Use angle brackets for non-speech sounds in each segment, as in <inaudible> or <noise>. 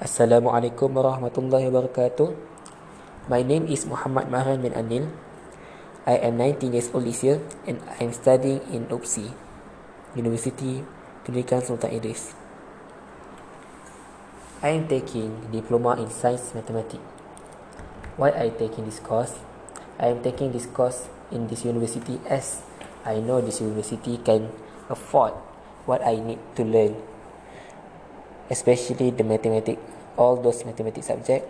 Assalamualaikum warahmatullahi wabarakatuh. My name is Muhammad Mahran bin Anil. I am 19 years old this year and I am studying in UPSI, University Pendidikan Sultan Idris. I am taking Diploma in Science Mathematics. Why I taking this course? I am taking this course in this university as I know this university can afford what I need to learn especially the mathematics, all those mathematics subject,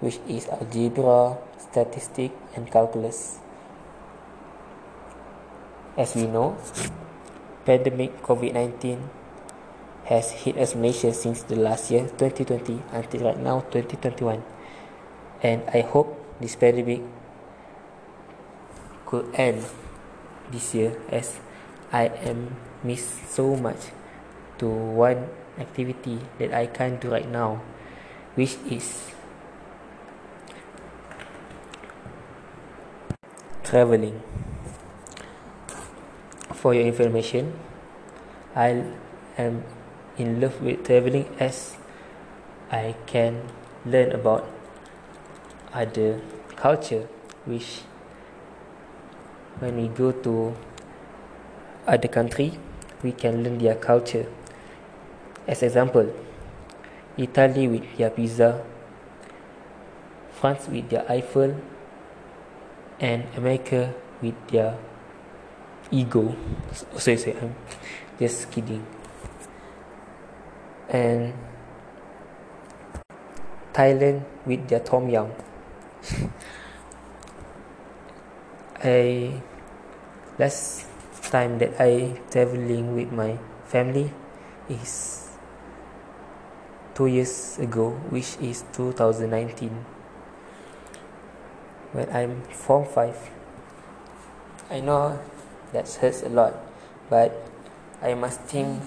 which is algebra, statistics, and calculus. As we know, pandemic COVID-19 has hit us Malaysia since the last year 2020 until right now 2021 and I hope this pandemic could end this year as I am miss so much to one activity that I can't do right now, which is traveling. For your information, I am in love with traveling as I can learn about other culture which when we go to other country we can learn their culture As example, Italy with their pizza, France with their Eiffel, and America with their ego. Sorry, sorry, I'm just kidding. And Thailand with their Tom Yum. <laughs> I last time that I traveling with my family is two years ago, which is 2019, when I'm Form 5. I know that hurts a lot, but I must think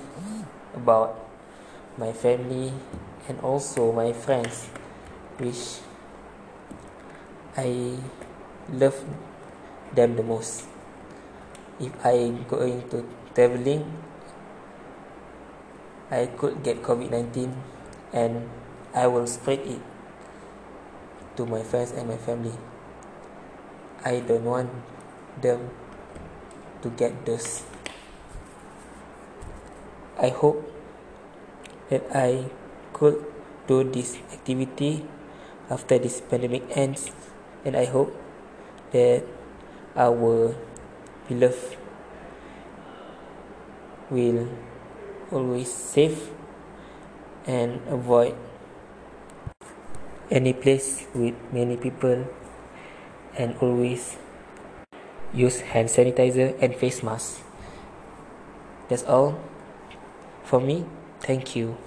about my family and also my friends, which I love them the most. If I going to traveling, I could get COVID 19 and I will spread it to my friends and my family. I don't want them to get this. I hope that I could do this activity after this pandemic ends, and I hope that our beloved will always safe and avoid any place with many people and always use hand sanitizer and face mask. That's all for me. Thank you